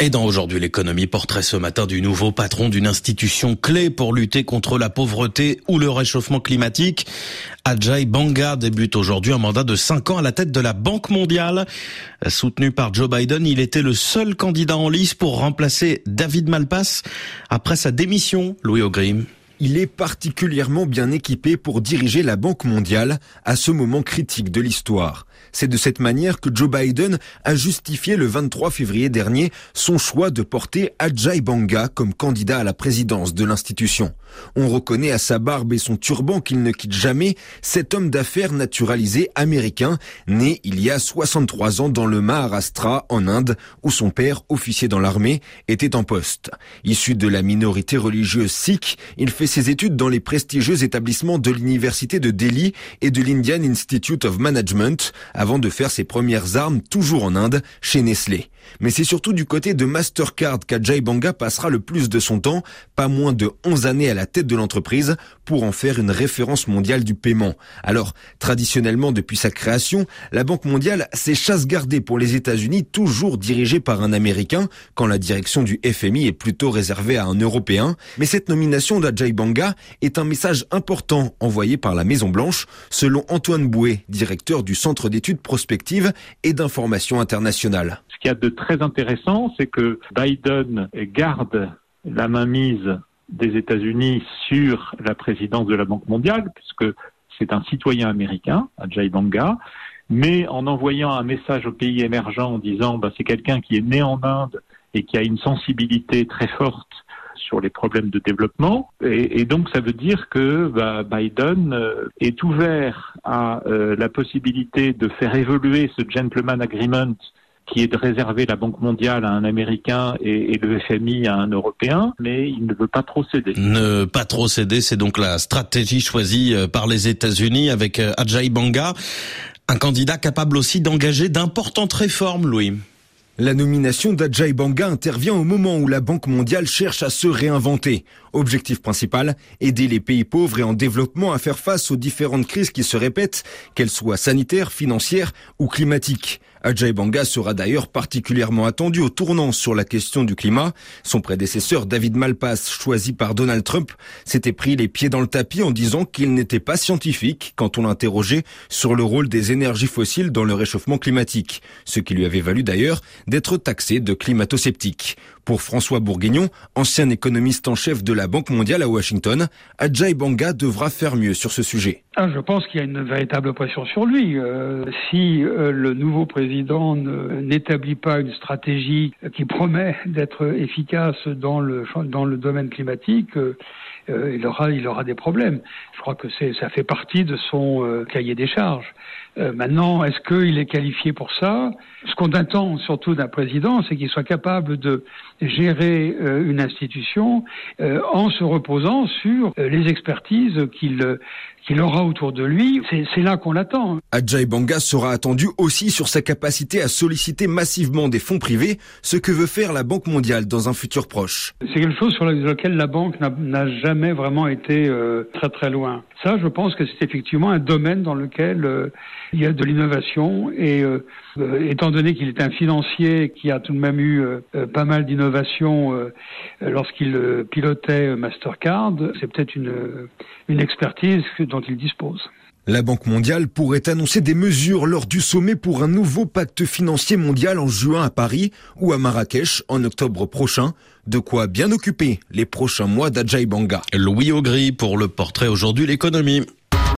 Et dans Aujourd'hui l'économie, portrait ce matin du nouveau patron d'une institution clé pour lutter contre la pauvreté ou le réchauffement climatique. Ajay Banga débute aujourd'hui un mandat de 5 ans à la tête de la Banque mondiale. Soutenu par Joe Biden, il était le seul candidat en lice pour remplacer David Malpass après sa démission, Louis O'Grim il est particulièrement bien équipé pour diriger la Banque mondiale à ce moment critique de l'histoire. C'est de cette manière que Joe Biden a justifié le 23 février dernier son choix de porter Ajay Banga comme candidat à la présidence de l'institution. On reconnaît à sa barbe et son turban qu'il ne quitte jamais cet homme d'affaires naturalisé américain, né il y a 63 ans dans le Maharashtra en Inde, où son père, officier dans l'armée, était en poste. Issu de la minorité religieuse sikh, il fait ses études dans les prestigieux établissements de l'université de Delhi et de l'Indian Institute of Management avant de faire ses premières armes toujours en Inde chez Nestlé. Mais c'est surtout du côté de Mastercard qu'Ajay Banga passera le plus de son temps, pas moins de 11 années à la tête de l'entreprise pour en faire une référence mondiale du paiement. Alors, traditionnellement depuis sa création, la Banque mondiale s'est chasse gardée pour les États-Unis toujours dirigée par un Américain quand la direction du FMI est plutôt réservée à un Européen. Mais cette nomination d'Ajay Banga est un message important envoyé par la Maison Blanche, selon Antoine Bouet, directeur du Centre d'études prospectives et d'information internationale. Ce qu'il y a de très intéressant, c'est que Biden garde la mainmise des États-Unis sur la présidence de la Banque mondiale, puisque c'est un citoyen américain, Ajay Banga, mais en envoyant un message aux pays émergents en disant bah, c'est quelqu'un qui est né en Inde et qui a une sensibilité très forte sur les problèmes de développement. Et, donc ça veut dire que bah, Biden euh, est ouvert à euh, la possibilité de faire évoluer ce gentleman agreement qui est de réserver la Banque mondiale à un Américain et, et, le FMI à un Européen, mais il ne veut pas trop céder. Ne pas trop céder, c'est donc la stratégie choisie euh, par les États-Unis avec Ajay Banga, un candidat capable aussi d'engager d'importantes réformes, Louis. La nomination d'Ajay Banga intervient au moment où la Banque mondiale cherche à se réinventer. Objectif principal, aider les pays pauvres et en développement à faire face aux différentes crises qui se répètent, qu'elles soient sanitaires, financières ou climatiques. Ajay Banga sera d'ailleurs particulièrement attendu au tournant sur la question du climat. Son prédécesseur David Malpass, choisi par Donald Trump, s'était pris les pieds dans le tapis en disant qu'il n'était pas scientifique quand on l'interrogeait sur le rôle des énergies fossiles dans le réchauffement climatique, ce qui lui avait valu d'ailleurs d'être taxé de climato-sceptique. Pour François Bourguignon, ancien économiste en chef de la Banque mondiale à Washington, Ajay Banga devra faire mieux sur ce sujet. Ah, je pense qu'il y a une véritable pression sur lui. Euh, si euh, le nouveau président n'établit pas une stratégie qui promet d'être efficace dans le, dans le domaine climatique, euh, il, aura, il aura des problèmes. Je crois que ça fait partie de son cahier des charges. maintenant, est-ce qu'il est qualifié pour ça? Ce qu'on attend surtout d'un président, c'est qu'il soit capable de gérer une institution en se reposant sur les expertises qu'il qu'il aura autour de lui. C'est là qu'on l'attend. Ajay Banga sera attendu aussi sur sa à solliciter massivement des fonds privés, ce que veut faire la Banque mondiale dans un futur proche. C'est quelque chose sur lequel la banque n'a jamais vraiment été euh, très très loin. Ça, je pense que c'est effectivement un domaine dans lequel euh, il y a de l'innovation et euh, étant donné qu'il est un financier qui a tout de même eu pas mal d'innovations lorsqu'il pilotait Mastercard, c'est peut-être une expertise dont il dispose. La Banque mondiale pourrait annoncer des mesures lors du sommet pour un nouveau pacte financier mondial en juin à Paris ou à Marrakech en octobre prochain. De quoi bien occuper les prochains mois d'Ajay Banga. Louis Augry pour le portrait aujourd'hui l'économie.